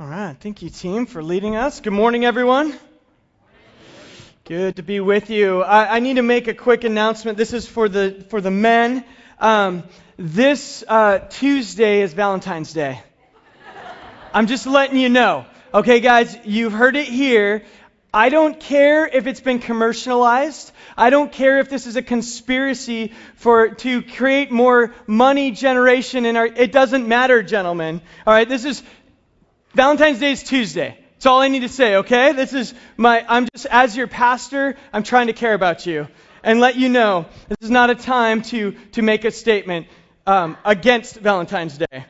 All right. Thank you, team, for leading us. Good morning, everyone. Good to be with you. I, I need to make a quick announcement. This is for the for the men. Um, this uh, Tuesday is Valentine's Day. I'm just letting you know. Okay, guys, you've heard it here. I don't care if it's been commercialized. I don't care if this is a conspiracy for to create more money generation in our it doesn't matter, gentlemen. All right, this is Valentine's Day is Tuesday. That's all I need to say, okay? This is my I'm just as your pastor, I'm trying to care about you and let you know this is not a time to to make a statement um, against Valentine's Day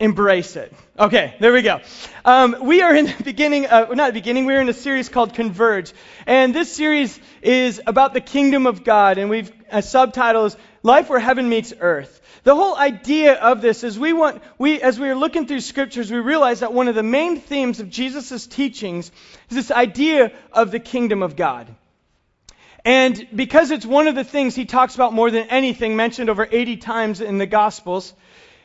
embrace it. Okay, there we go. Um, we are in the beginning, uh, not the beginning, we're in a series called Converge. And this series is about the kingdom of God, and we've, a subtitle is Life Where Heaven Meets Earth. The whole idea of this is we want, we, as we are looking through scriptures, we realize that one of the main themes of Jesus' teachings is this idea of the kingdom of God. And because it's one of the things he talks about more than anything, mentioned over 80 times in the Gospels,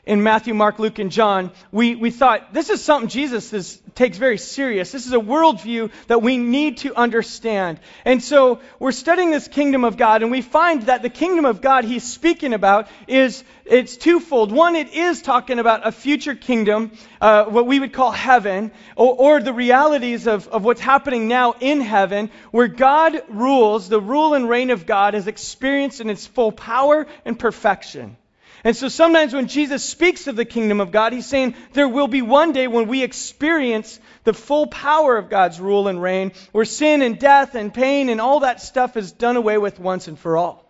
in Matthew, Mark, Luke, and John, we, we thought this is something Jesus is, takes very serious. This is a worldview that we need to understand. And so we're studying this kingdom of God, and we find that the kingdom of God he's speaking about is it's twofold. One, it is talking about a future kingdom, uh, what we would call heaven, or, or the realities of, of what's happening now in heaven, where God rules, the rule and reign of God is experienced in its full power and perfection. And so sometimes when Jesus speaks of the kingdom of God, he's saying there will be one day when we experience the full power of God's rule and reign, where sin and death and pain and all that stuff is done away with once and for all.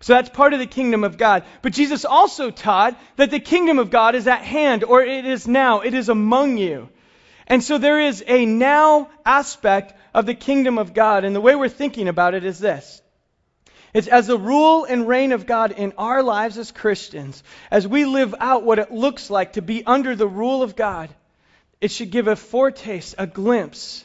So that's part of the kingdom of God. But Jesus also taught that the kingdom of God is at hand, or it is now, it is among you. And so there is a now aspect of the kingdom of God. And the way we're thinking about it is this it's as the rule and reign of God in our lives as Christians, as we live out what it looks like to be under the rule of God, it should give a foretaste, a glimpse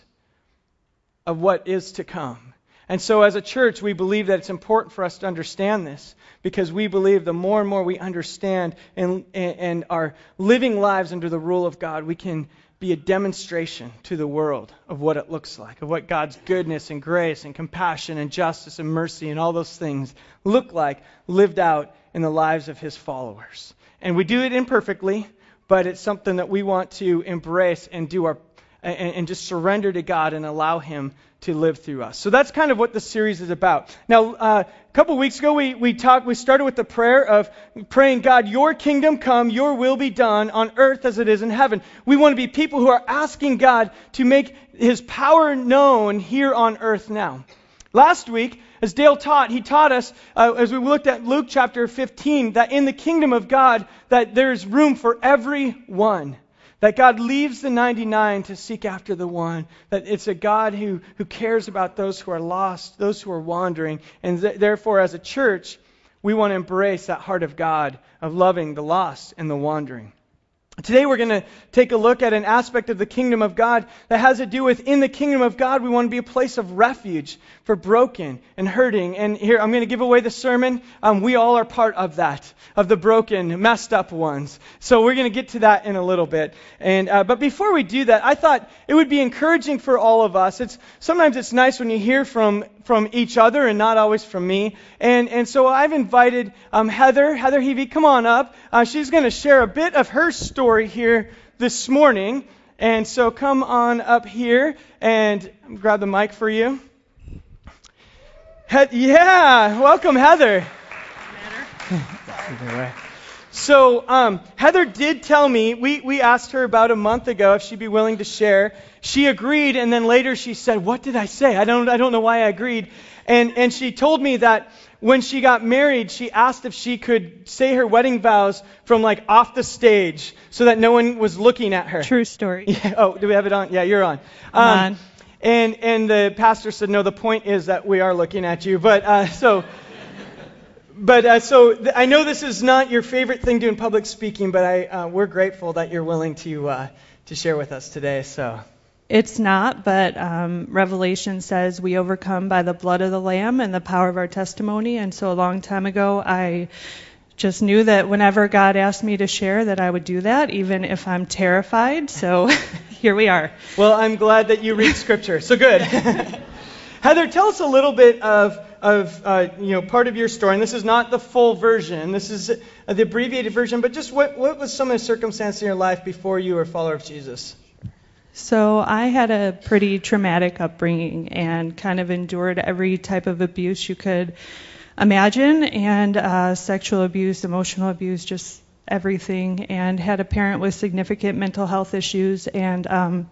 of what is to come. And so, as a church, we believe that it's important for us to understand this because we believe the more and more we understand and, and, are living lives under the rule of God, we can be a demonstration to the world of what it looks like, of what God's goodness and grace and compassion and justice and mercy and all those things look like lived out in the lives of his followers. And we do it imperfectly, but it's something that we want to embrace and do our and, and just surrender to God and allow him to live through us. So that's kind of what the series is about. Now, uh, a couple weeks ago, we, we talked, we started with the prayer of praying, God, your kingdom come, your will be done on earth as it is in heaven. We want to be people who are asking God to make his power known here on earth now. Last week, as Dale taught, he taught us, uh, as we looked at Luke chapter 15, that in the kingdom of God, that there's room for every one. That God leaves the 99 to seek after the one. That it's a God who, who cares about those who are lost, those who are wandering. And th- therefore, as a church, we want to embrace that heart of God of loving the lost and the wandering. Today we're going to take a look at an aspect of the kingdom of God that has to do with in the kingdom of God we want to be a place of refuge for broken and hurting. And here I'm going to give away the sermon. Um, we all are part of that, of the broken, messed up ones. So we're going to get to that in a little bit. And uh, but before we do that, I thought it would be encouraging for all of us. It's sometimes it's nice when you hear from from each other and not always from me. And, and so I've invited um, Heather, Heather Heavey, come on up. Uh, she's going to share a bit of her story here this morning. And so come on up here and grab the mic for you. He- yeah, welcome, Heather. So um, Heather did tell me, we, we asked her about a month ago if she'd be willing to share. She agreed, and then later she said, What did I say? I don't, I don't know why I agreed. And, and she told me that when she got married, she asked if she could say her wedding vows from like off the stage so that no one was looking at her. True story. Yeah, oh, do we have it on? Yeah, you're on. Um, on. And, and the pastor said, No, the point is that we are looking at you. But uh, so but uh, so th- I know this is not your favorite thing doing public speaking, but I, uh, we're grateful that you're willing to uh, to share with us today. So it's not, but um, Revelation says we overcome by the blood of the Lamb and the power of our testimony. And so a long time ago, I just knew that whenever God asked me to share, that I would do that, even if I'm terrified. So here we are. Well, I'm glad that you read Scripture. So good. Heather, tell us a little bit of, of uh, you know, part of your story. And this is not the full version. This is the abbreviated version. But just what, what was some of the circumstances in your life before you were a follower of Jesus? So I had a pretty traumatic upbringing and kind of endured every type of abuse you could imagine, and uh, sexual abuse, emotional abuse, just everything. And had a parent with significant mental health issues and um,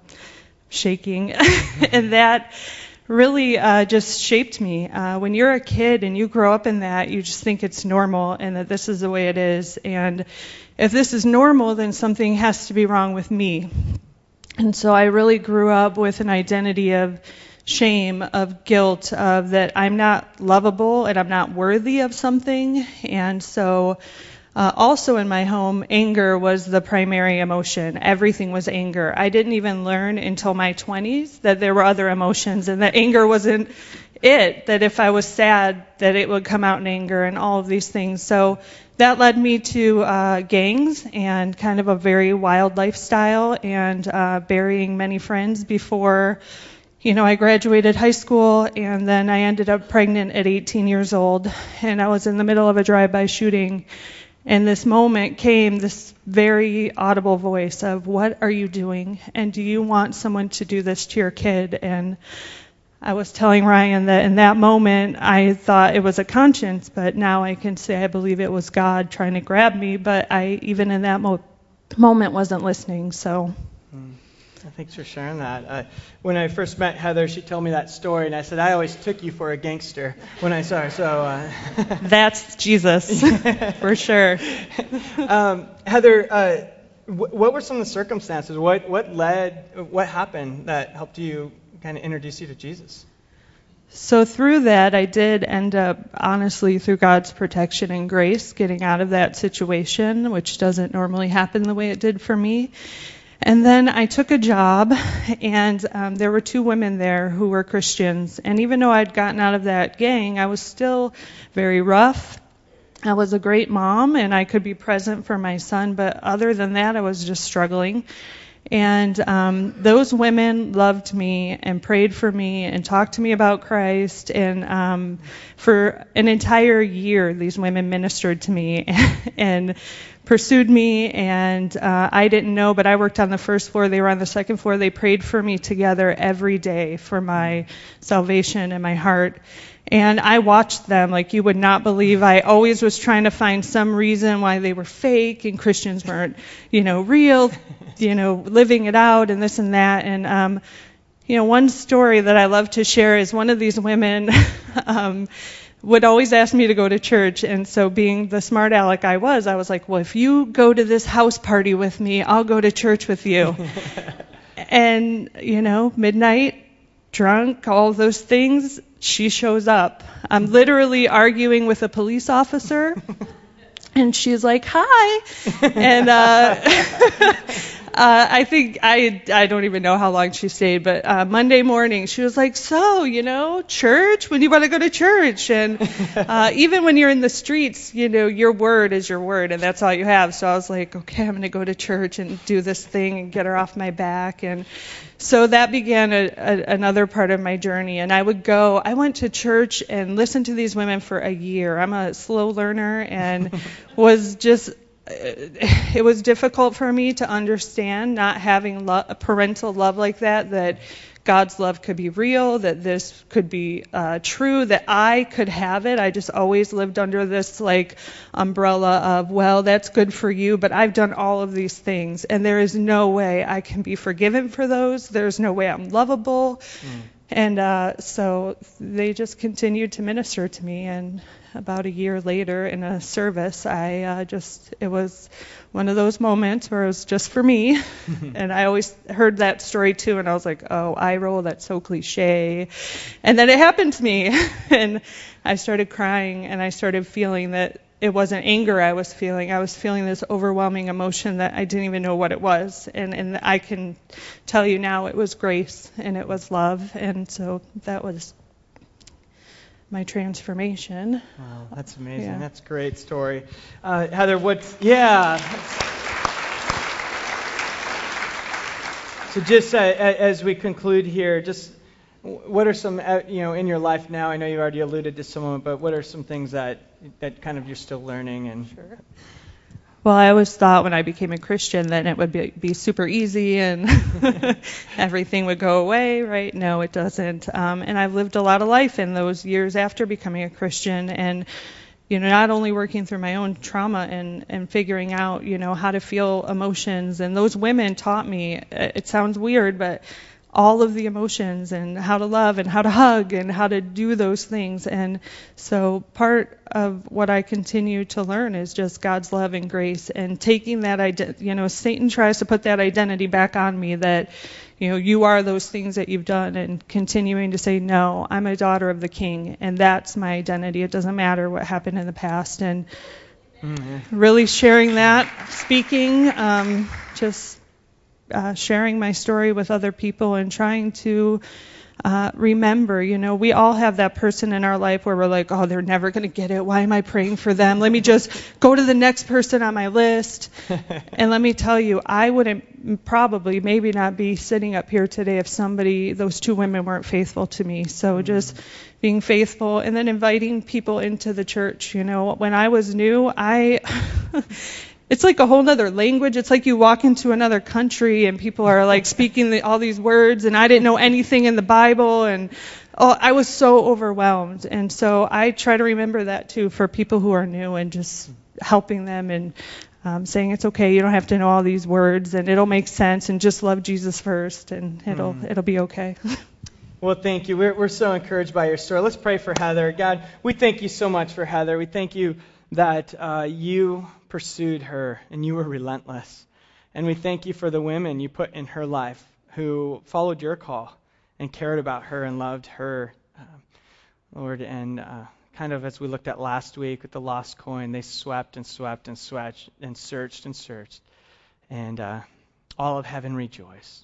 shaking, and that really uh, just shaped me. Uh, when you're a kid and you grow up in that, you just think it's normal and that this is the way it is. And if this is normal, then something has to be wrong with me. And so I really grew up with an identity of shame, of guilt, of that I'm not lovable and I'm not worthy of something. And so uh, also in my home, anger was the primary emotion. Everything was anger. I didn't even learn until my 20s that there were other emotions and that anger wasn't it, that if I was sad, that it would come out in anger and all of these things. So that led me to uh, gangs and kind of a very wild lifestyle and uh, burying many friends before, you know, I graduated high school and then I ended up pregnant at 18 years old and I was in the middle of a drive-by shooting. And this moment came this very audible voice of, What are you doing? And do you want someone to do this to your kid? And I was telling Ryan that in that moment I thought it was a conscience, but now I can say I believe it was God trying to grab me. But I, even in that mo- moment, wasn't listening. So. Mm. Thanks for sharing that. Uh, when I first met Heather, she told me that story, and I said I always took you for a gangster when I saw her. So uh, that's Jesus, for sure. Um, Heather, uh, w- what were some of the circumstances? What what led? What happened that helped you kind of introduce you to Jesus? So through that, I did end up, honestly, through God's protection and grace, getting out of that situation, which doesn't normally happen the way it did for me. And then I took a job, and um, there were two women there who were Christians. And even though I'd gotten out of that gang, I was still very rough. I was a great mom, and I could be present for my son, but other than that, I was just struggling. And um, those women loved me and prayed for me and talked to me about Christ. And um, for an entire year, these women ministered to me and pursued me. And uh, I didn't know, but I worked on the first floor. They were on the second floor. They prayed for me together every day for my salvation and my heart. And I watched them like you would not believe. I always was trying to find some reason why they were fake and Christians weren't, you know, real, you know, living it out and this and that. And, um, you know, one story that I love to share is one of these women, um, would always ask me to go to church. And so, being the smart aleck I was, I was like, well, if you go to this house party with me, I'll go to church with you. and, you know, midnight, drunk, all those things, she shows up. I'm literally arguing with a police officer. and she's like, "Hi," and uh, uh, I think I I don't even know how long she stayed, but uh, Monday morning she was like, "So, you know, church? When you want to go to church?" And uh, even when you're in the streets, you know, your word is your word, and that's all you have. So I was like, "Okay, I'm going to go to church and do this thing and get her off my back." And so that began a, a, another part of my journey. And I would go, I went to church and listened to these women for a year. I'm a slow learner and was just, it was difficult for me to understand not having lo- parental love like that, that God's love could be real, that this could be uh, true, that I could have it. I just always lived under this like umbrella of, well, that's good for you, but I've done all of these things, and there is no way I can be forgiven for those. There's no way I'm lovable. Mm. And uh, so they just continued to minister to me, and about a year later in a service, I uh, just, it was one of those moments where it was just for me. and I always heard that story too, and I was like, oh, eye roll, that's so cliche. And then it happened to me, and I started crying, and I started feeling that it wasn't anger I was feeling. I was feeling this overwhelming emotion that I didn't even know what it was. And, and I can tell you now it was grace and it was love. And so that was my transformation. Wow, that's amazing. Yeah. That's a great story. Uh, Heather, what's, Yeah. So just uh, as we conclude here, just what are some, uh, you know, in your life now? I know you already alluded to some of them, but what are some things that that kind of you're still learning and? Sure. Well, I always thought when I became a Christian that it would be, be super easy and everything would go away, right? No, it doesn't. Um, and I've lived a lot of life in those years after becoming a Christian, and you know, not only working through my own trauma and, and figuring out, you know, how to feel emotions. And those women taught me, it sounds weird, but all of the emotions and how to love and how to hug and how to do those things. And so part of what I continue to learn is just God's love and grace and taking that identity, you know, Satan tries to put that identity back on me that, you know, you are those things that you've done and continuing to say, no, I'm a daughter of the king and that's my identity. It doesn't matter what happened in the past. And mm-hmm. really sharing that, speaking, um, just uh, sharing my story with other people and trying to uh, remember, you know, we all have that person in our life where we're like, oh, they're never going to get it. Why am I praying for them? Let me just go to the next person on my list. and let me tell you, I wouldn't probably, maybe not be sitting up here today if somebody, those two women weren't faithful to me. So mm-hmm. just being faithful and then inviting people into the church. You know, when I was new, I. it's like a whole other language. It's like you walk into another country and people are like speaking the, all these words, and I didn't know anything in the Bible, and oh, I was so overwhelmed. And so I try to remember that too for people who are new and just helping them and um, saying it's okay. You don't have to know all these words, and it'll make sense, and just love Jesus first, and it'll mm. it'll be okay. Well, thank you. We're, we're so encouraged by your story. Let's pray for Heather. God, we thank you so much for Heather. We thank you that uh, you pursued her and you were relentless. And we thank you for the women you put in her life who followed your call and cared about her and loved her, uh, Lord. And uh, kind of as we looked at last week with the lost coin, they swept and swept and swept and searched and searched. And uh, all of heaven rejoiced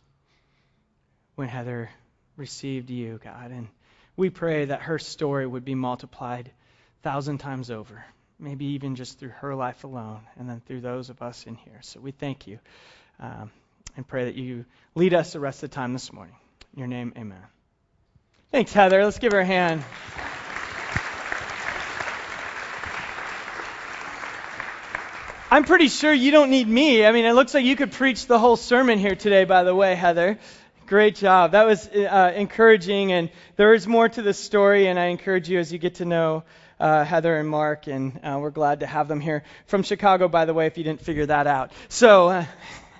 when Heather received you, God. And we pray that her story would be multiplied thousand times over maybe even just through her life alone, and then through those of us in here. So we thank you um, and pray that you lead us the rest of the time this morning. In your name, amen. Thanks, Heather. Let's give her a hand. I'm pretty sure you don't need me. I mean, it looks like you could preach the whole sermon here today, by the way, Heather. Great job. That was uh, encouraging, and there is more to the story, and I encourage you as you get to know uh, Heather and Mark, and uh, we're glad to have them here from Chicago, by the way, if you didn't figure that out. So, uh,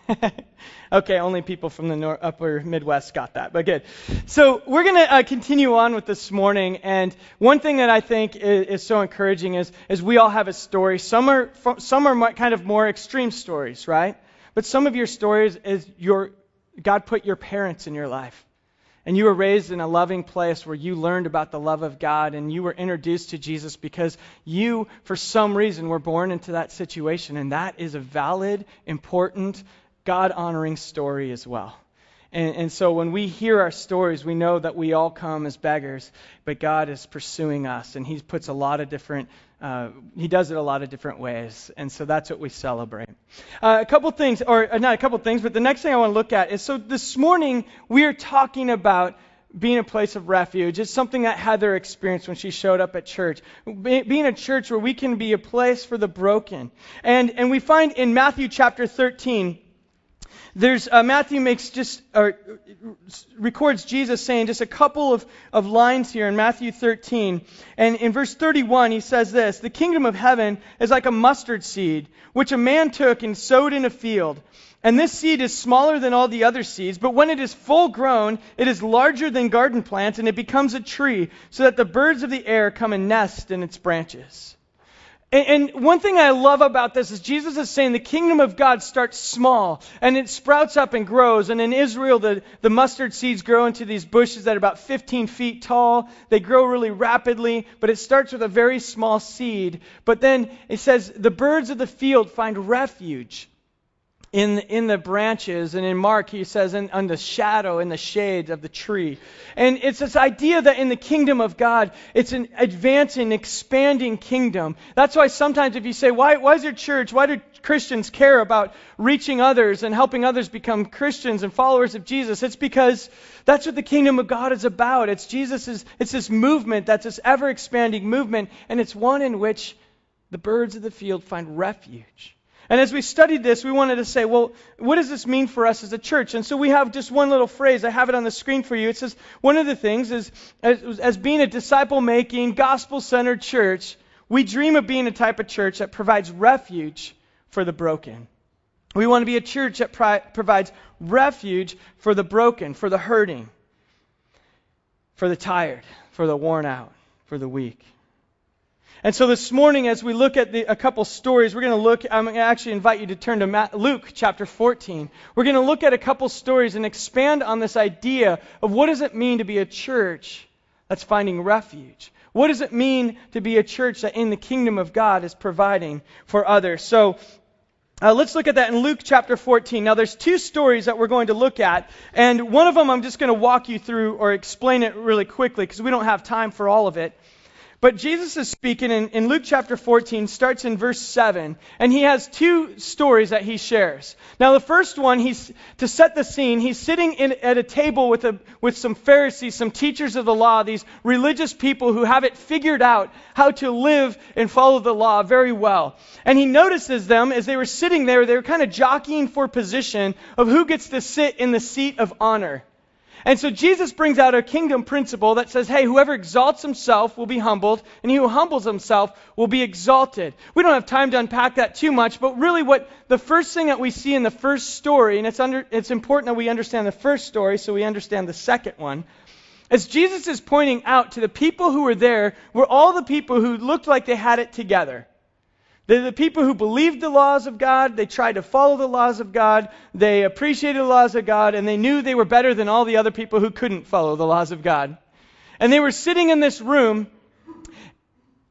okay, only people from the nor- upper Midwest got that, but good. So, we're going to uh, continue on with this morning, and one thing that I think is, is, so encouraging is, is we all have a story. Some are, some are kind of more extreme stories, right? But some of your stories is your God put your parents in your life. And you were raised in a loving place where you learned about the love of God and you were introduced to Jesus because you, for some reason, were born into that situation. And that is a valid, important, God honoring story as well. And, and, so when we hear our stories, we know that we all come as beggars, but God is pursuing us, and He puts a lot of different uh, he does it a lot of different ways, and so that's what we celebrate. Uh, a couple things, or uh, not a couple things, but the next thing I want to look at is so this morning we are talking about being a place of refuge. It's something that Heather experienced when she showed up at church. Be, being a church where we can be a place for the broken. And, and we find in Matthew chapter 13, there's uh, Matthew makes just uh, records Jesus saying just a couple of, of lines here in Matthew 13, and in verse 31 he says this: "The kingdom of heaven is like a mustard seed, which a man took and sowed in a field." And this seed is smaller than all the other seeds, but when it is full grown, it is larger than garden plants, and it becomes a tree, so that the birds of the air come and nest in its branches. And, and, one thing I love about this is Jesus is saying the kingdom of God starts small and it sprouts up and grows. And in Israel, the, the mustard seeds grow into these bushes that are about 15 feet tall. They grow really rapidly, but it starts with a very small seed. But then it says the birds of the field find refuge in, in the branches. And in Mark, he says, in, the shadow, in the shade of the tree. And it's this idea that in the kingdom of God, it's an advancing, expanding kingdom. That's why sometimes if you say, why, why is your church, why do Christians care about reaching others and helping others become Christians and followers of Jesus? It's because that's what the kingdom of God is about. It's Jesus' it's this movement that's this ever expanding movement, and it's one in which the birds of the field find refuge. And as we studied this, we wanted to say, well, what does this mean for us as a church? And so we have just one little phrase. I have it on the screen for you. It says, one of the things is, as, as being a disciple making, gospel centered church, we dream of being a type of church that provides refuge for the broken. We want to be a church that pri- provides refuge for the broken, for the hurting, for the tired, for the worn out, for the weak. And so this morning, as we look at the, a couple stories, we're going to look, I'm going to actually invite you to turn to Luke chapter 14. We're going to look at a couple stories and expand on this idea of what does it mean to be a church that's finding refuge? What does it mean to be a church that in the kingdom of God is providing for others? So uh, let's look at that in Luke chapter 14. Now, there's two stories that we're going to look at, and one of them I'm just going to walk you through or explain it really quickly because we don't have time for all of it. But Jesus is speaking in, in, Luke chapter 14, starts in verse 7, and he has two stories that he shares. Now, the first one, he's to set the scene, he's sitting in, at a table with, a, with some Pharisees, some teachers of the law, these religious people who have it figured out how to live and follow the law very well. And he notices them as they were sitting there, they were kind of jockeying for position of who gets to sit in the seat of honor. And so Jesus brings out a kingdom principle that says, hey, whoever exalts himself will be humbled, and he who humbles himself will be exalted. We don't have time to unpack that too much, but really what the first thing that we see in the first story, and it's, under, it's important that we understand the first story so we understand the second one, as Jesus is pointing out to the people who were there, were all the people who looked like they had it together. They're the people who believed the laws of God, they tried to follow the laws of God, they appreciated the laws of God, and they knew they were better than all the other people who couldn't follow the laws of God. And they were sitting in this room,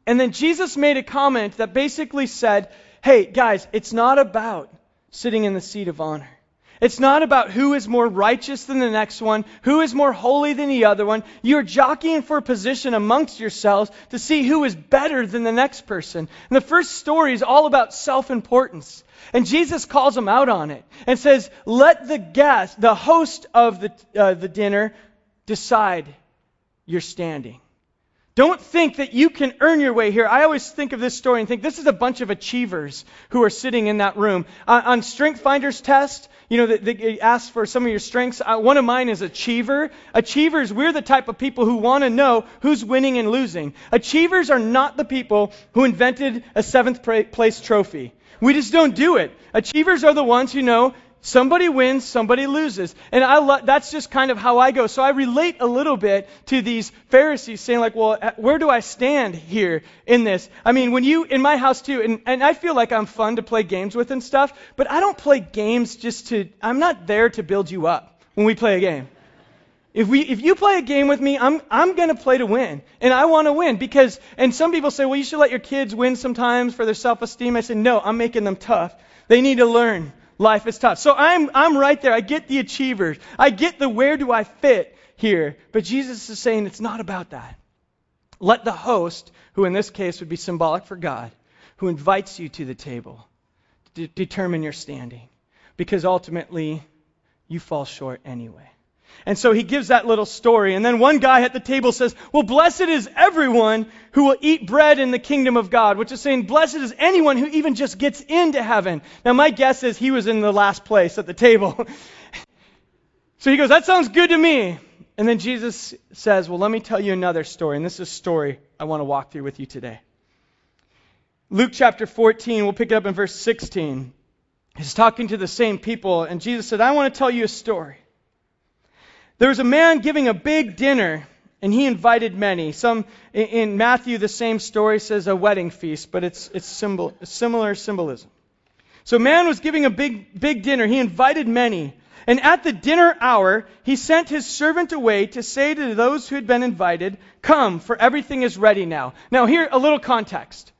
and then Jesus made a comment that basically said, Hey, guys, it's not about sitting in the seat of honor. It's not about who is more righteous than the next one, who is more holy than the other one. You're jockeying for a position amongst yourselves to see who is better than the next person. And the first story is all about self importance. And Jesus calls them out on it and says, Let the guest, the host of the, uh, the dinner, decide your standing. Don't think that you can earn your way here. I always think of this story and think this is a bunch of achievers who are sitting in that room. Uh, on Strength Finders test, you know, they, they ask for some of your strengths. Uh, one of mine is achiever. Achievers, we're the type of people who want to know who's winning and losing. Achievers are not the people who invented a seventh place trophy. We just don't do it. Achievers are the ones who know Somebody wins, somebody loses. And I lo- that's just kind of how I go. So I relate a little bit to these Pharisees saying, like, well, uh, where do I stand here in this? I mean, when you, in my house too, and, and I feel like I'm fun to play games with and stuff, but I don't play games just to, I'm not there to build you up when we play a game. If we, if you play a game with me, I'm, I'm going to play to win. And I want to win because, and some people say, well, you should let your kids win sometimes for their self-esteem. I say, no, I'm making them tough. They need to learn life is tough. So I'm, I'm right there. I get the achievers. I get the where do I fit here. But Jesus is saying it's not about that. Let the host, who in this case would be symbolic for God, who invites you to the table, d- determine your standing. Because ultimately, you fall short anyway. And so he gives that little story. And then one guy at the table says, Well, blessed is everyone who will eat bread in the kingdom of God, which is saying, Blessed is anyone who even just gets into heaven. Now, my guess is he was in the last place at the table. so he goes, That sounds good to me. And then Jesus says, Well, let me tell you another story. And this is a story I want to walk through with you today. Luke chapter 14, we'll pick it up in verse 16. He's talking to the same people, and Jesus said, I want to tell you a story. There was a man giving a big dinner, and he invited many. Some in Matthew, the same story says a wedding feast, but it's it's symbol, similar symbolism. So man was giving a big big dinner. He invited many. And at the dinner hour, he sent his servant away to say to those who had been invited, Come, for everything is ready now. Now, here, a little context.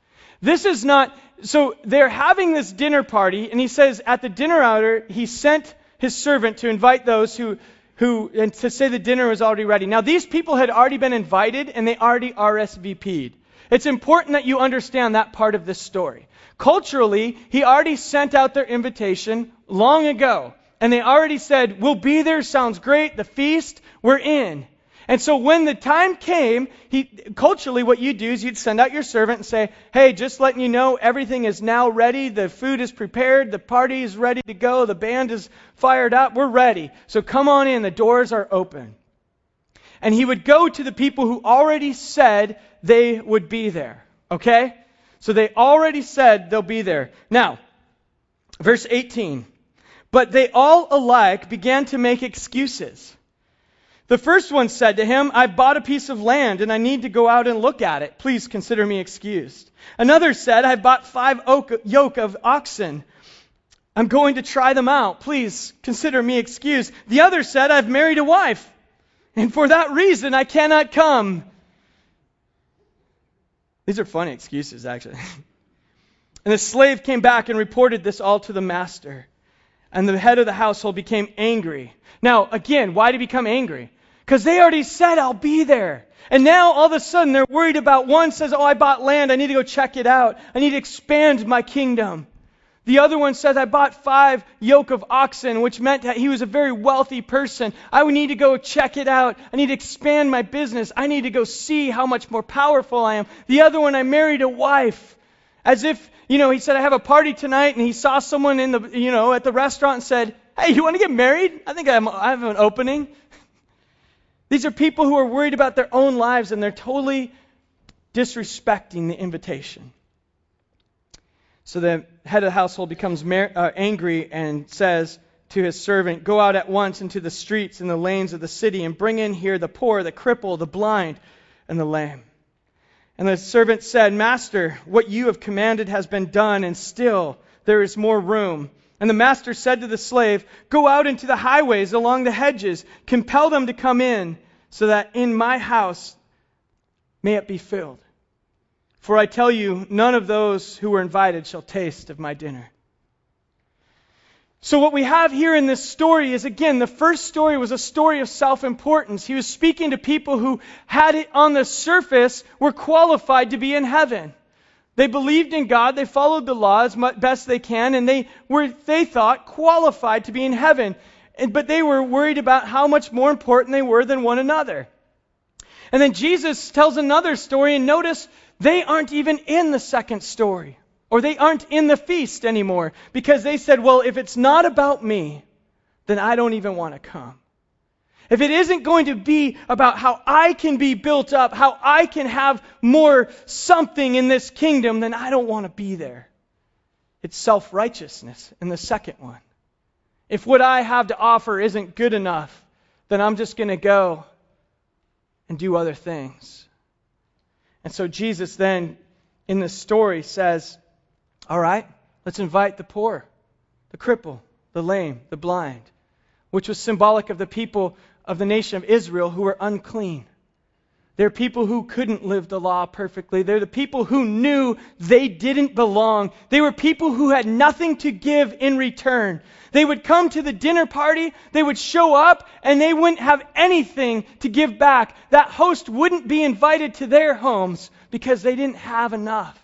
This is not so they're having this dinner party, and he says at the dinner hour, he sent his servant to invite those who, who, and to say the dinner was already ready. Now, these people had already been invited, and they already RSVP'd. It's important that you understand that part of this story. Culturally, he already sent out their invitation long ago. And they already said, We'll be there, sounds great, the feast, we're in. And so when the time came, he, culturally what you'd do is you'd send out your servant and say, hey, just letting you know everything is now ready. The food is prepared. The party is ready to go. The band is fired up. We're ready. So come on in. The doors are open. And he would go to the people who already said they would be there. Okay? So they already said they'll be there. Now, verse 18. But they all alike began to make excuses. The first one said to him, I've bought a piece of land and I need to go out and look at it. Please consider me excused. Another said, I've bought five yoke of oxen. I'm going to try them out. Please consider me excused. The other said, I've married a wife and for that reason I cannot come. These are funny excuses, actually. and the slave came back and reported this all to the master. And the head of the household became angry. Now, again, why did he become angry? Because they already said, I'll be there. And now all of a sudden they're worried about one says, Oh, I bought land. I need to go check it out. I need to expand my kingdom. The other one says, I bought five yoke of oxen, which meant that he was a very wealthy person. I need to go check it out. I need to expand my business. I need to go see how much more powerful I am. The other one, I married a wife. As if, you know, he said, I have a party tonight, and he saw someone in the, you know, at the restaurant and said, Hey, you want to get married? I think I'm, I have an opening. These are people who are worried about their own lives and they're totally disrespecting the invitation. So the head of the household becomes mar- uh, angry and says to his servant, Go out at once into the streets and the lanes of the city and bring in here the poor, the cripple, the blind, and the lame. And the servant said, Master, what you have commanded has been done, and still there is more room. And the master said to the slave, Go out into the highways along the hedges, compel them to come in, so that in my house may it be filled. For I tell you, none of those who were invited shall taste of my dinner. So, what we have here in this story is again, the first story was a story of self importance. He was speaking to people who had it on the surface, were qualified to be in heaven. They believed in God, they followed the law as much, best they can, and they were, they thought, qualified to be in heaven. But they were worried about how much more important they were than one another. And then Jesus tells another story, and notice they aren't even in the second story, or they aren't in the feast anymore, because they said, well, if it's not about me, then I don't even want to come. If it isn't going to be about how I can be built up, how I can have more something in this kingdom, then I don't want to be there. It's self righteousness in the second one. If what I have to offer isn't good enough, then I'm just going to go and do other things. And so Jesus then, in the story, says, All right, let's invite the poor, the cripple, the lame, the blind, which was symbolic of the people of the nation of Israel who were unclean. They're people who couldn't live the law perfectly. They're the people who knew they didn't belong. They were people who had nothing to give in return. They would come to the dinner party, they would show up, and they wouldn't have anything to give back. That host wouldn't be invited to their homes because they didn't have enough.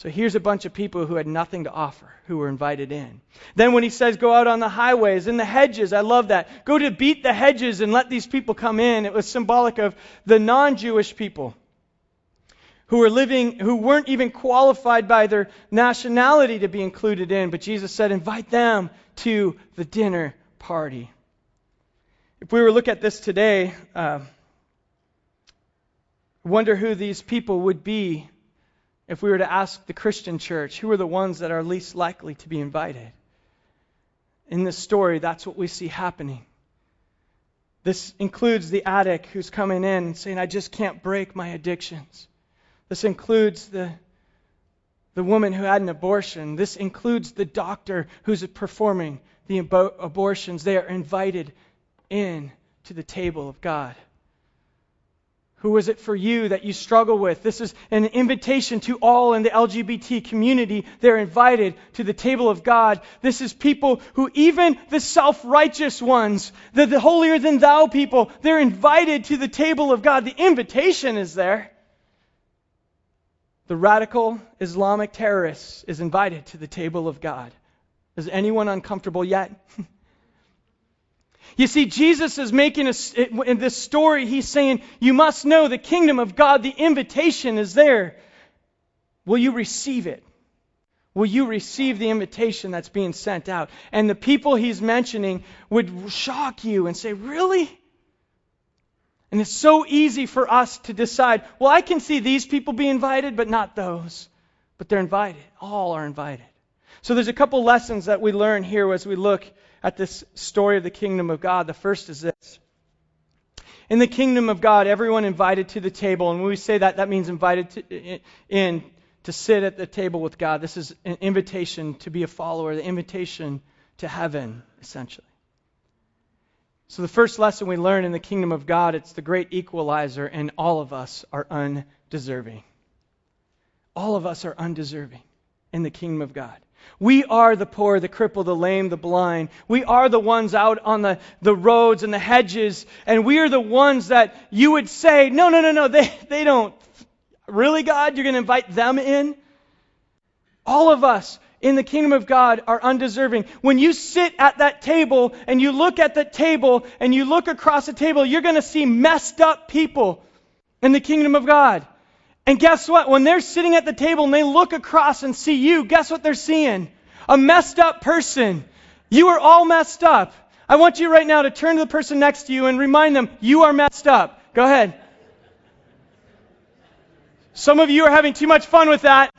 So here's a bunch of people who had nothing to offer, who were invited in. Then when he says go out on the highways, in the hedges, I love that. Go to beat the hedges and let these people come in. It was symbolic of the non-Jewish people who were living, who weren't even qualified by their nationality to be included in. But Jesus said, invite them to the dinner party. If we were to look at this today, uh, wonder who these people would be if we were to ask the Christian church, who are the ones that are least likely to be invited? In this story, that's what we see happening. This includes the addict who's coming in and saying, I just can't break my addictions. This includes the, the woman who had an abortion. This includes the doctor who's performing the abortions. They are invited in to the table of God. Who is it for you that you struggle with? This is an invitation to all in the LGBT community. They're invited to the table of God. This is people who, even the self righteous ones, the, the holier than thou people, they're invited to the table of God. The invitation is there. The radical Islamic terrorist is invited to the table of God. Is anyone uncomfortable yet? You see, Jesus is making a, in this story, he's saying, You must know the kingdom of God, the invitation is there. Will you receive it? Will you receive the invitation that's being sent out? And the people he's mentioning would shock you and say, Really? And it's so easy for us to decide, well, I can see these people be invited, but not those. But they're invited. All are invited. So there's a couple lessons that we learn here as we look at this story of the kingdom of God. The first is this. In the kingdom of God, everyone invited to the table, and when we say that, that means invited to, in to sit at the table with God. This is an invitation to be a follower, the invitation to heaven, essentially. So the first lesson we learn in the kingdom of God, it's the great equalizer, and all of us are undeserving. All of us are undeserving in the kingdom of God. We are the poor, the crippled, the lame, the blind. We are the ones out on the, the roads and the hedges, and we are the ones that you would say, no, no, no, no, they, they don't. Really, God? You're going to invite them in? All of us in the kingdom of God are undeserving. When you sit at that table and you look at that table and you look across the table, you're going to see messed up people in the kingdom of God. And guess what? When they're sitting at the table and they look across and see you, guess what they're seeing? A messed up person. You are all messed up. I want you right now to turn to the person next to you and remind them, you are messed up. Go ahead. Some of you are having too much fun with that.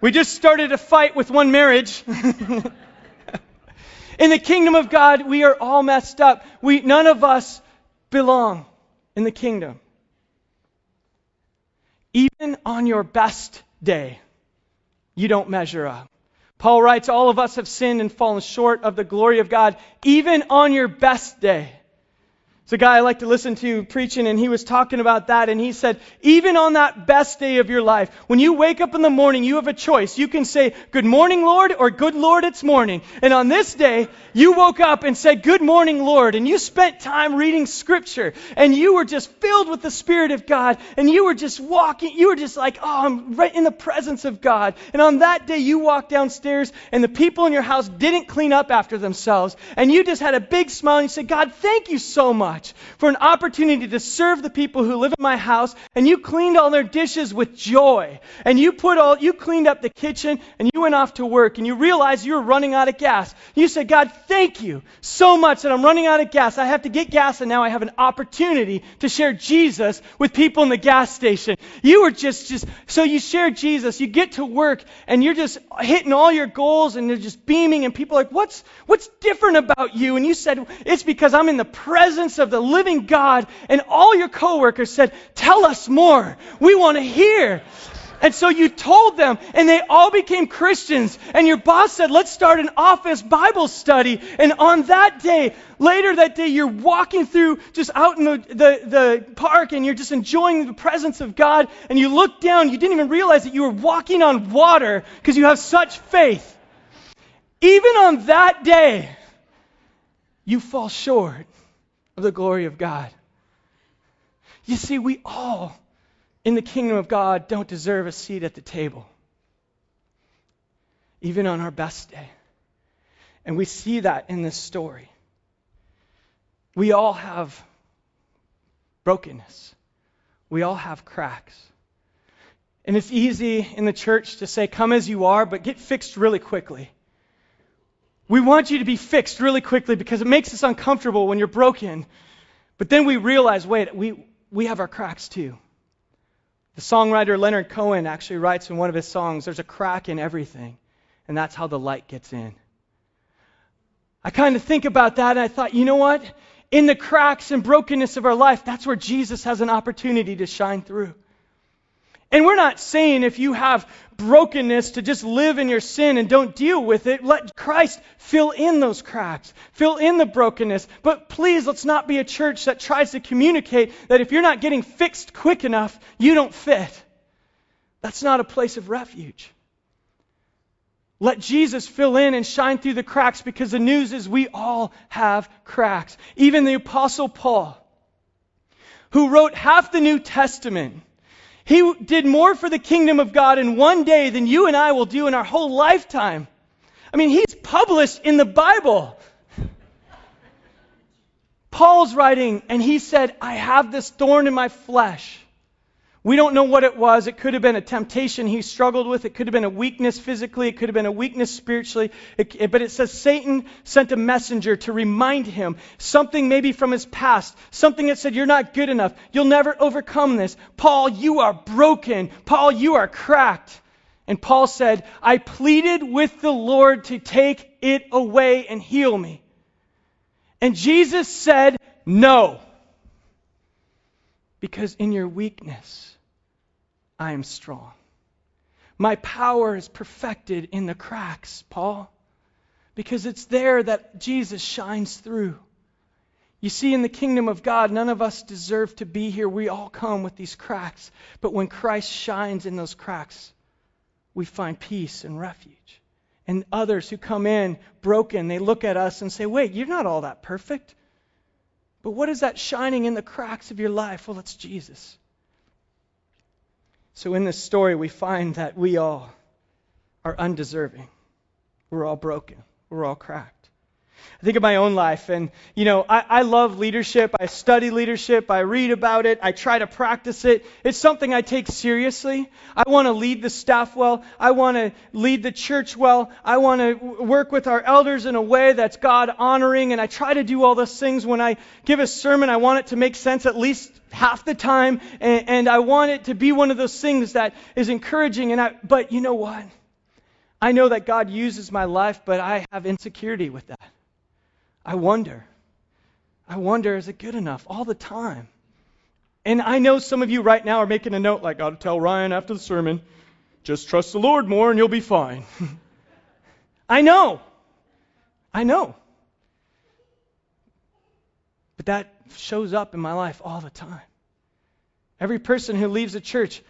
We just started a fight with one marriage. In the kingdom of God, we are all messed up. We, none of us belong in the kingdom. Even on your best day, you don't measure up. Paul writes, All of us have sinned and fallen short of the glory of God, even on your best day. It's a guy I like to listen to preaching, and he was talking about that, and he said, even on that best day of your life, when you wake up in the morning, you have a choice. You can say, Good morning, Lord, or Good Lord, it's morning. And on this day, you woke up and said, Good morning, Lord, and you spent time reading Scripture, and you were just filled with the Spirit of God, and you were just walking, you were just like, Oh, I'm right in the presence of God. And on that day, you walked downstairs, and the people in your house didn't clean up after themselves, and you just had a big smile, and you said, God, thank you so much much for an opportunity to serve the people who live in my house. And you cleaned all their dishes with joy. And you put all, you cleaned up the kitchen and you went off to work and you realized you were running out of gas. You said, God, thank you so much that I'm running out of gas. I have to get gas and now I have an opportunity to share Jesus with people in the gas station. You were just, just, so you share Jesus. You get to work and you're just hitting all your goals and they're just beaming and people are like, what's, what's different about you? And you said, it's because I'm in the presence of of the living God, and all your coworkers said, Tell us more. We want to hear. And so you told them, and they all became Christians. And your boss said, Let's start an office Bible study. And on that day, later that day, you're walking through just out in the, the, the park and you're just enjoying the presence of God. And you look down, you didn't even realize that you were walking on water because you have such faith. Even on that day, you fall short of the glory of God. You see, we all in the kingdom of God don't deserve a seat at the table, even on our best day. And we see that in this story. We all have brokenness, we all have cracks. And it's easy in the church to say, come as you are, but get fixed really quickly. We want you to be fixed really quickly because it makes us uncomfortable when you're broken. But then we realize wait, we, we have our cracks too. The songwriter Leonard Cohen actually writes in one of his songs there's a crack in everything, and that's how the light gets in. I kind of think about that and I thought, you know what? In the cracks and brokenness of our life, that's where Jesus has an opportunity to shine through. And we're not saying if you have brokenness to just live in your sin and don't deal with it. Let Christ fill in those cracks, fill in the brokenness. But please, let's not be a church that tries to communicate that if you're not getting fixed quick enough, you don't fit. That's not a place of refuge. Let Jesus fill in and shine through the cracks because the news is we all have cracks. Even the Apostle Paul, who wrote half the New Testament, he did more for the kingdom of God in one day than you and I will do in our whole lifetime. I mean, he's published in the Bible. Paul's writing, and he said, I have this thorn in my flesh. We don't know what it was. It could have been a temptation he struggled with. It could have been a weakness physically. It could have been a weakness spiritually. It, it, but it says Satan sent a messenger to remind him something maybe from his past, something that said, You're not good enough. You'll never overcome this. Paul, you are broken. Paul, you are cracked. And Paul said, I pleaded with the Lord to take it away and heal me. And Jesus said, No. Because in your weakness, I am strong. My power is perfected in the cracks, Paul, because it's there that Jesus shines through. You see, in the kingdom of God, none of us deserve to be here. We all come with these cracks. But when Christ shines in those cracks, we find peace and refuge. And others who come in broken, they look at us and say, Wait, you're not all that perfect. But what is that shining in the cracks of your life? Well, it's Jesus. So in this story, we find that we all are undeserving. We're all broken. We're all cracked. I think of my own life, and you know, I, I, love leadership. I study leadership. I read about it. I try to practice it. It's something I take seriously. I want to lead the staff well. I want to lead the church well. I want to work with our elders in a way that's God honoring, and I try to do all those things. When I give a sermon, I want it to make sense at least half the time, and, and I want it to be one of those things that is encouraging. And I, but you know what? I know that God uses my life, but I have insecurity with that. I wonder. I wonder, is it good enough all the time? And I know some of you right now are making a note like, I'll tell Ryan after the sermon, just trust the Lord more and you'll be fine. I know. I know. But that shows up in my life all the time. Every person who leaves a church,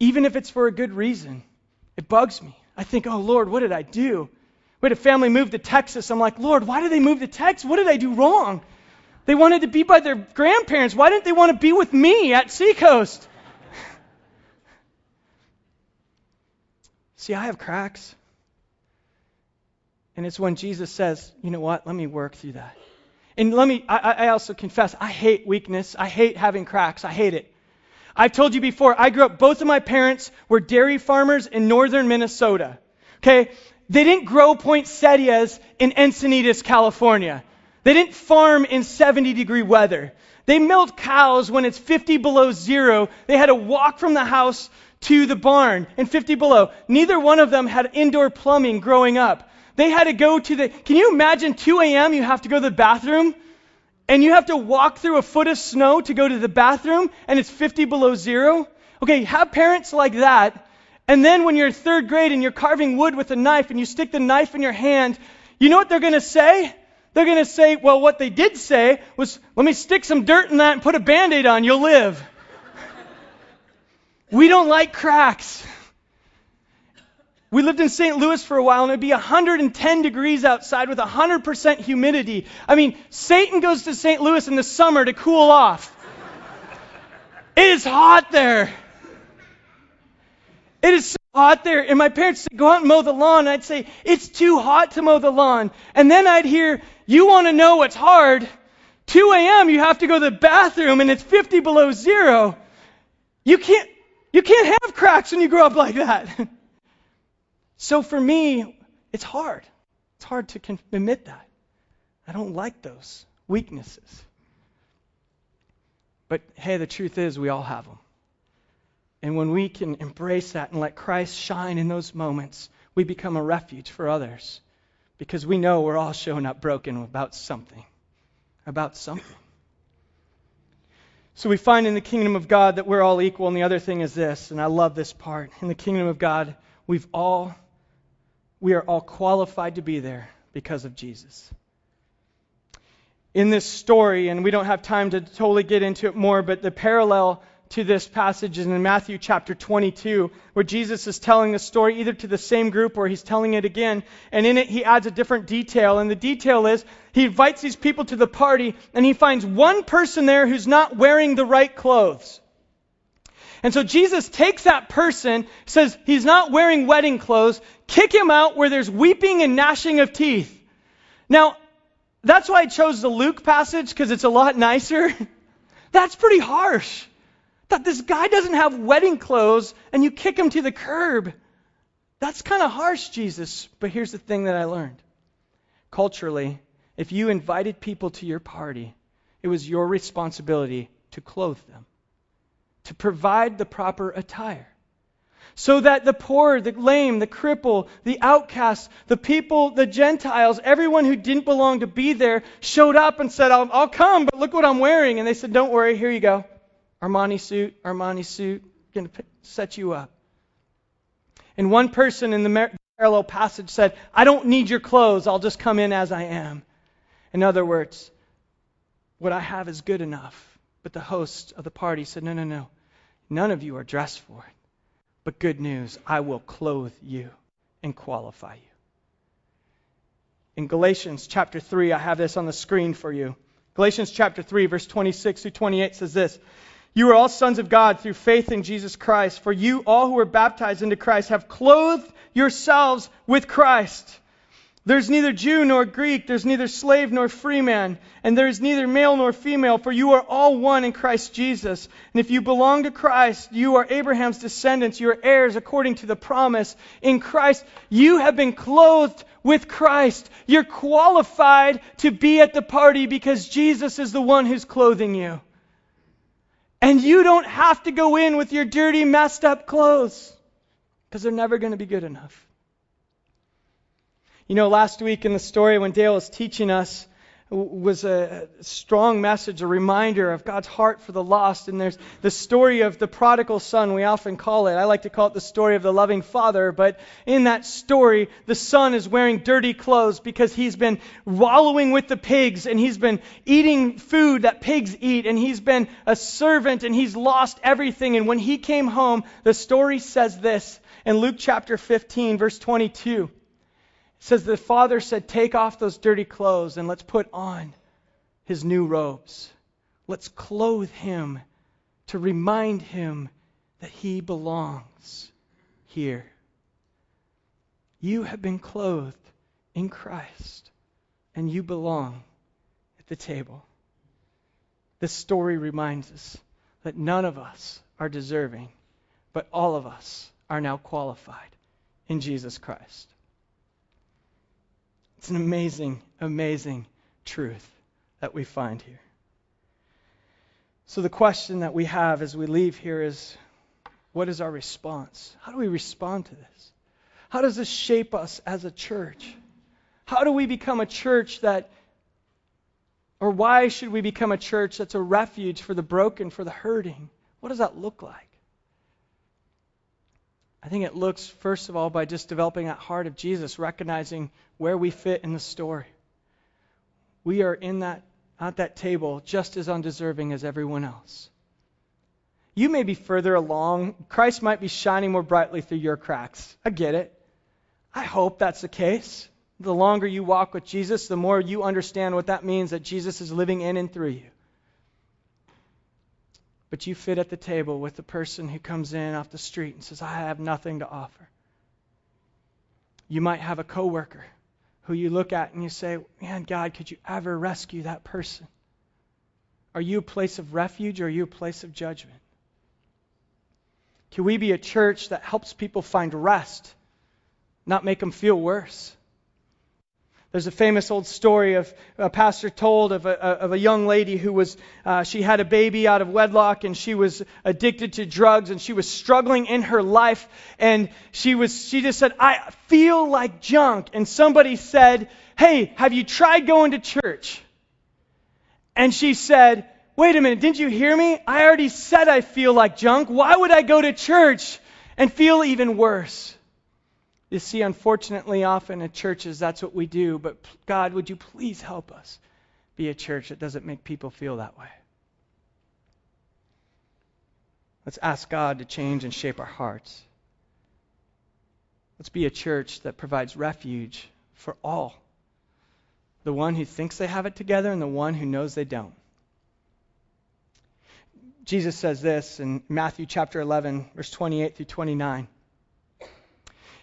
even if it's for a good reason, it bugs me. I think, oh Lord, what did I do? We had a family move to Texas. I'm like, Lord, why did they move to Texas? What did I do wrong? They wanted to be by their grandparents. Why didn't they want to be with me at Seacoast? See, I have cracks. And it's when Jesus says, you know what, let me work through that. And let me, I, I also confess, I hate weakness. I hate having cracks. I hate it. I've told you before, I grew up, both of my parents were dairy farmers in northern Minnesota. Okay? They didn't grow poinsettias in Encinitas, California. They didn't farm in 70 degree weather. They milked cows when it's 50 below zero. They had to walk from the house to the barn in 50 below. Neither one of them had indoor plumbing growing up. They had to go to the, can you imagine 2 a.m. you have to go to the bathroom? And you have to walk through a foot of snow to go to the bathroom and it's 50 below zero? Okay, have parents like that. And then when you're third grade and you're carving wood with a knife and you stick the knife in your hand, you know what they're going to say? They're going to say, well, what they did say was, let me stick some dirt in that and put a band aid on, you'll live. we don't like cracks. We lived in St. Louis for a while, and it'd be 110 degrees outside with 100% humidity. I mean, Satan goes to St. Louis in the summer to cool off. it is hot there. It is so hot there. And my parents said, go out and mow the lawn. And I'd say, it's too hot to mow the lawn. And then I'd hear, you want to know what's hard? 2 a.m., you have to go to the bathroom and it's 50 below zero. You can't, you can't have cracks when you grow up like that. So for me, it's hard. It's hard to admit that. I don't like those weaknesses. But hey, the truth is, we all have them. And when we can embrace that and let Christ shine in those moments, we become a refuge for others. Because we know we're all showing up broken about something. About something. So we find in the kingdom of God that we're all equal, and the other thing is this, and I love this part. In the kingdom of God, we've all we are all qualified to be there because of Jesus. In this story, and we don't have time to totally get into it more, but the parallel to this passage is in Matthew chapter 22, where Jesus is telling the story either to the same group or he's telling it again. And in it, he adds a different detail. And the detail is he invites these people to the party, and he finds one person there who's not wearing the right clothes. And so Jesus takes that person, says he's not wearing wedding clothes, kick him out where there's weeping and gnashing of teeth. Now, that's why I chose the Luke passage, because it's a lot nicer. That's pretty harsh that this guy doesn't have wedding clothes and you kick him to the curb. That's kind of harsh, Jesus. But here's the thing that I learned. Culturally, if you invited people to your party, it was your responsibility to clothe them, to provide the proper attire. So that the poor, the lame, the cripple, the outcast, the people, the Gentiles, everyone who didn't belong to be there showed up and said, I'll, I'll come, but look what I'm wearing. And they said, Don't worry, here you go. Armani suit, Armani suit, going to set you up. And one person in the parallel passage said, I don't need your clothes, I'll just come in as I am. In other words, what I have is good enough. But the host of the party said, No, no, no. None of you are dressed for it. But good news, I will clothe you and qualify you. In Galatians chapter 3, I have this on the screen for you. Galatians chapter 3, verse 26 through 28 says this you are all sons of God through faith in Jesus Christ. For you, all who are baptized into Christ, have clothed yourselves with Christ. There's neither Jew nor Greek, there's neither slave nor free man, and there is neither male nor female, for you are all one in Christ Jesus. And if you belong to Christ, you are Abraham's descendants, you are heirs according to the promise. In Christ, you have been clothed with Christ. You're qualified to be at the party because Jesus is the one who's clothing you. And you don't have to go in with your dirty, messed up clothes because they're never going to be good enough. You know, last week in the story when Dale was teaching us, was a strong message, a reminder of God's heart for the lost. And there's the story of the prodigal son, we often call it. I like to call it the story of the loving father. But in that story, the son is wearing dirty clothes because he's been wallowing with the pigs and he's been eating food that pigs eat and he's been a servant and he's lost everything. And when he came home, the story says this in Luke chapter 15, verse 22 says the father said, Take off those dirty clothes and let's put on his new robes. Let's clothe him to remind him that he belongs here. You have been clothed in Christ, and you belong at the table. This story reminds us that none of us are deserving, but all of us are now qualified in Jesus Christ. It's an amazing, amazing truth that we find here. So, the question that we have as we leave here is what is our response? How do we respond to this? How does this shape us as a church? How do we become a church that, or why should we become a church that's a refuge for the broken, for the hurting? What does that look like? I think it looks, first of all, by just developing that heart of Jesus, recognizing where we fit in the story. We are in that, at that table just as undeserving as everyone else. You may be further along. Christ might be shining more brightly through your cracks. I get it. I hope that's the case. The longer you walk with Jesus, the more you understand what that means that Jesus is living in and through you but you fit at the table with the person who comes in off the street and says, I have nothing to offer. You might have a coworker who you look at and you say, Man, God, could you ever rescue that person? Are you a place of refuge or are you a place of judgment? Can we be a church that helps people find rest, not make them feel worse? There's a famous old story of a pastor told of a, of a young lady who was, uh, she had a baby out of wedlock and she was addicted to drugs and she was struggling in her life and she was, she just said, I feel like junk. And somebody said, Hey, have you tried going to church? And she said, wait a minute, didn't you hear me? I already said I feel like junk. Why would I go to church and feel even worse? You see, unfortunately, often at churches, that's what we do. But God, would you please help us be a church that doesn't make people feel that way? Let's ask God to change and shape our hearts. Let's be a church that provides refuge for all the one who thinks they have it together and the one who knows they don't. Jesus says this in Matthew chapter 11, verse 28 through 29.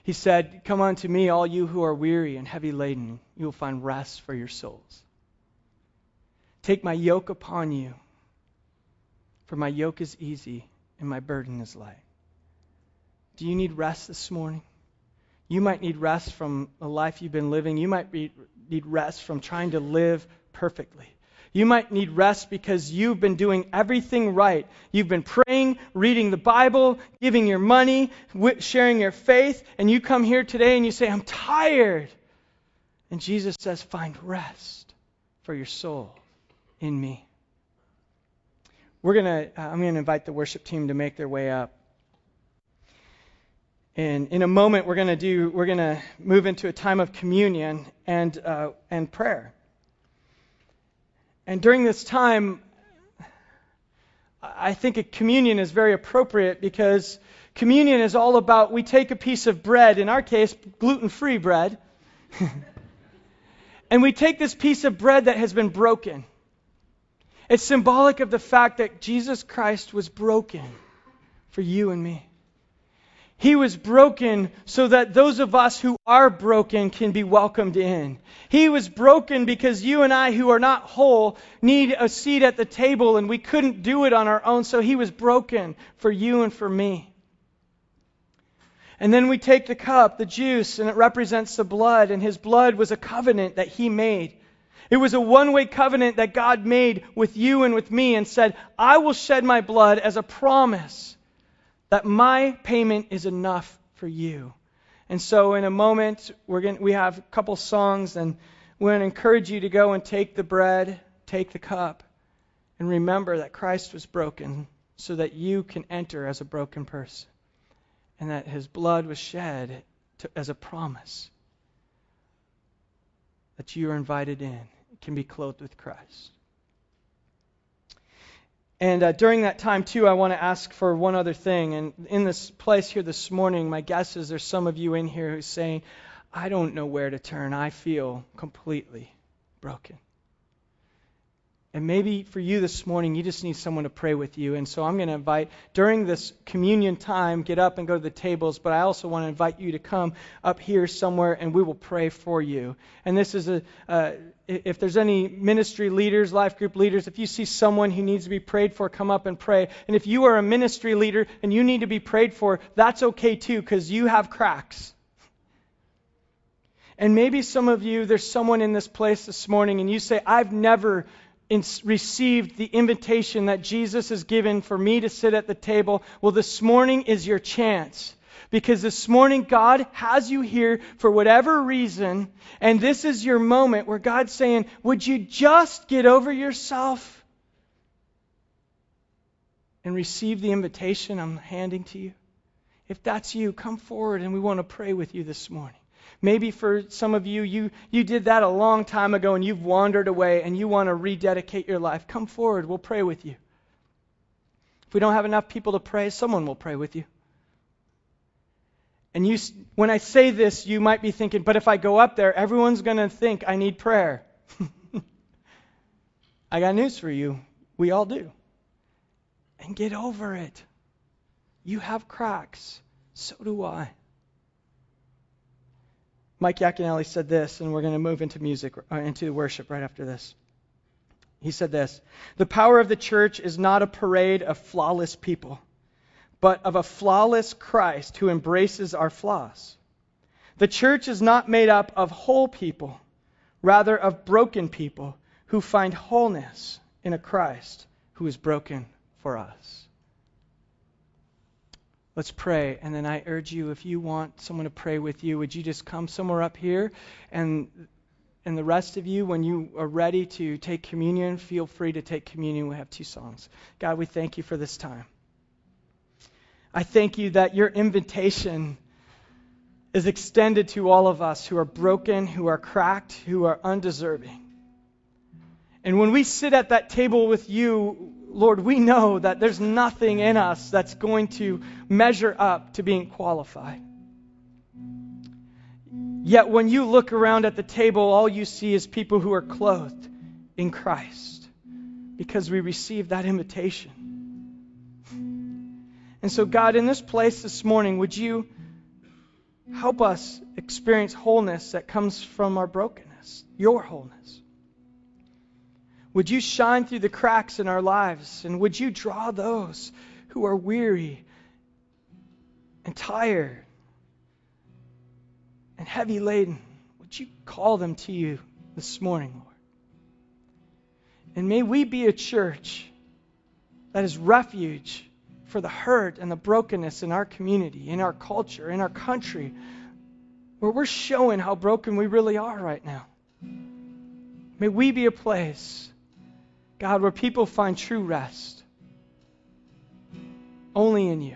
He said, Come unto me, all you who are weary and heavy laden, you will find rest for your souls. Take my yoke upon you, for my yoke is easy and my burden is light. Do you need rest this morning? You might need rest from the life you've been living. You might be, need rest from trying to live perfectly. You might need rest because you've been doing everything right. You've been praying, reading the Bible, giving your money, sharing your faith, and you come here today and you say, I'm tired. And Jesus says, Find rest for your soul in me. We're gonna, uh, I'm going to invite the worship team to make their way up. And in a moment, we're going to do, we're going to move into a time of communion and, uh, and prayer. And during this time, I think a communion is very appropriate because communion is all about we take a piece of bread, in our case, gluten free bread, and we take this piece of bread that has been broken. It's symbolic of the fact that Jesus Christ was broken for you and me. He was broken so that those of us who are broken can be welcomed in. He was broken because you and I who are not whole need a seat at the table and we couldn't do it on our own, so he was broken for you and for me. And then we take the cup, the juice, and it represents the blood, and his blood was a covenant that he made. It was a one way covenant that God made with you and with me and said, I will shed my blood as a promise that my payment is enough for you. And so, in a moment, we're going we have a couple songs, and we're going to encourage you to go and take the bread, take the cup, and remember that Christ was broken so that you can enter as a broken person, and that his blood was shed to, as a promise that you are invited in can be clothed with Christ. And uh, during that time, too, I want to ask for one other thing. And in this place here this morning, my guess is there's some of you in here who's saying, I don't know where to turn. I feel completely broken. And maybe for you this morning, you just need someone to pray with you. And so I'm going to invite, during this communion time, get up and go to the tables. But I also want to invite you to come up here somewhere and we will pray for you. And this is a, uh, if there's any ministry leaders, life group leaders, if you see someone who needs to be prayed for, come up and pray. And if you are a ministry leader and you need to be prayed for, that's okay too, because you have cracks. And maybe some of you, there's someone in this place this morning and you say, I've never in, received the invitation that Jesus has given for me to sit at the table, well, this morning is your chance. Because this morning, God has you here for whatever reason, and this is your moment where God's saying, Would you just get over yourself and receive the invitation I'm handing to you? If that's you, come forward and we want to pray with you this morning. Maybe for some of you, you, you did that a long time ago and you've wandered away and you want to rededicate your life. Come forward. We'll pray with you. If we don't have enough people to pray, someone will pray with you. And you, when I say this, you might be thinking, but if I go up there, everyone's going to think I need prayer. I got news for you. We all do. And get over it. You have cracks. So do I. Mike Yaconelli said this, and we're going to move into music, uh, into worship right after this. He said this The power of the church is not a parade of flawless people, but of a flawless Christ who embraces our flaws. The church is not made up of whole people, rather of broken people who find wholeness in a Christ who is broken for us. Let's pray. And then I urge you, if you want someone to pray with you, would you just come somewhere up here and And the rest of you, when you are ready to take communion, feel free to take communion. We have two songs. God, we thank you for this time. I thank you that your invitation is extended to all of us who are broken, who are cracked, who are undeserving. And when we sit at that table with you, Lord, we know that there's nothing in us that's going to measure up to being qualified. Yet when you look around at the table, all you see is people who are clothed in Christ because we received that invitation. And so, God, in this place this morning, would you help us experience wholeness that comes from our brokenness, your wholeness? Would you shine through the cracks in our lives? And would you draw those who are weary and tired and heavy laden? Would you call them to you this morning, Lord? And may we be a church that is refuge for the hurt and the brokenness in our community, in our culture, in our country, where we're showing how broken we really are right now. May we be a place God, where people find true rest only in you.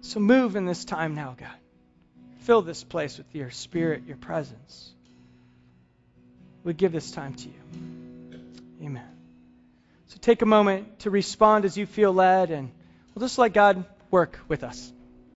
So move in this time now, God. Fill this place with your spirit, your presence. We give this time to you. Amen. So take a moment to respond as you feel led, and we'll just let God work with us.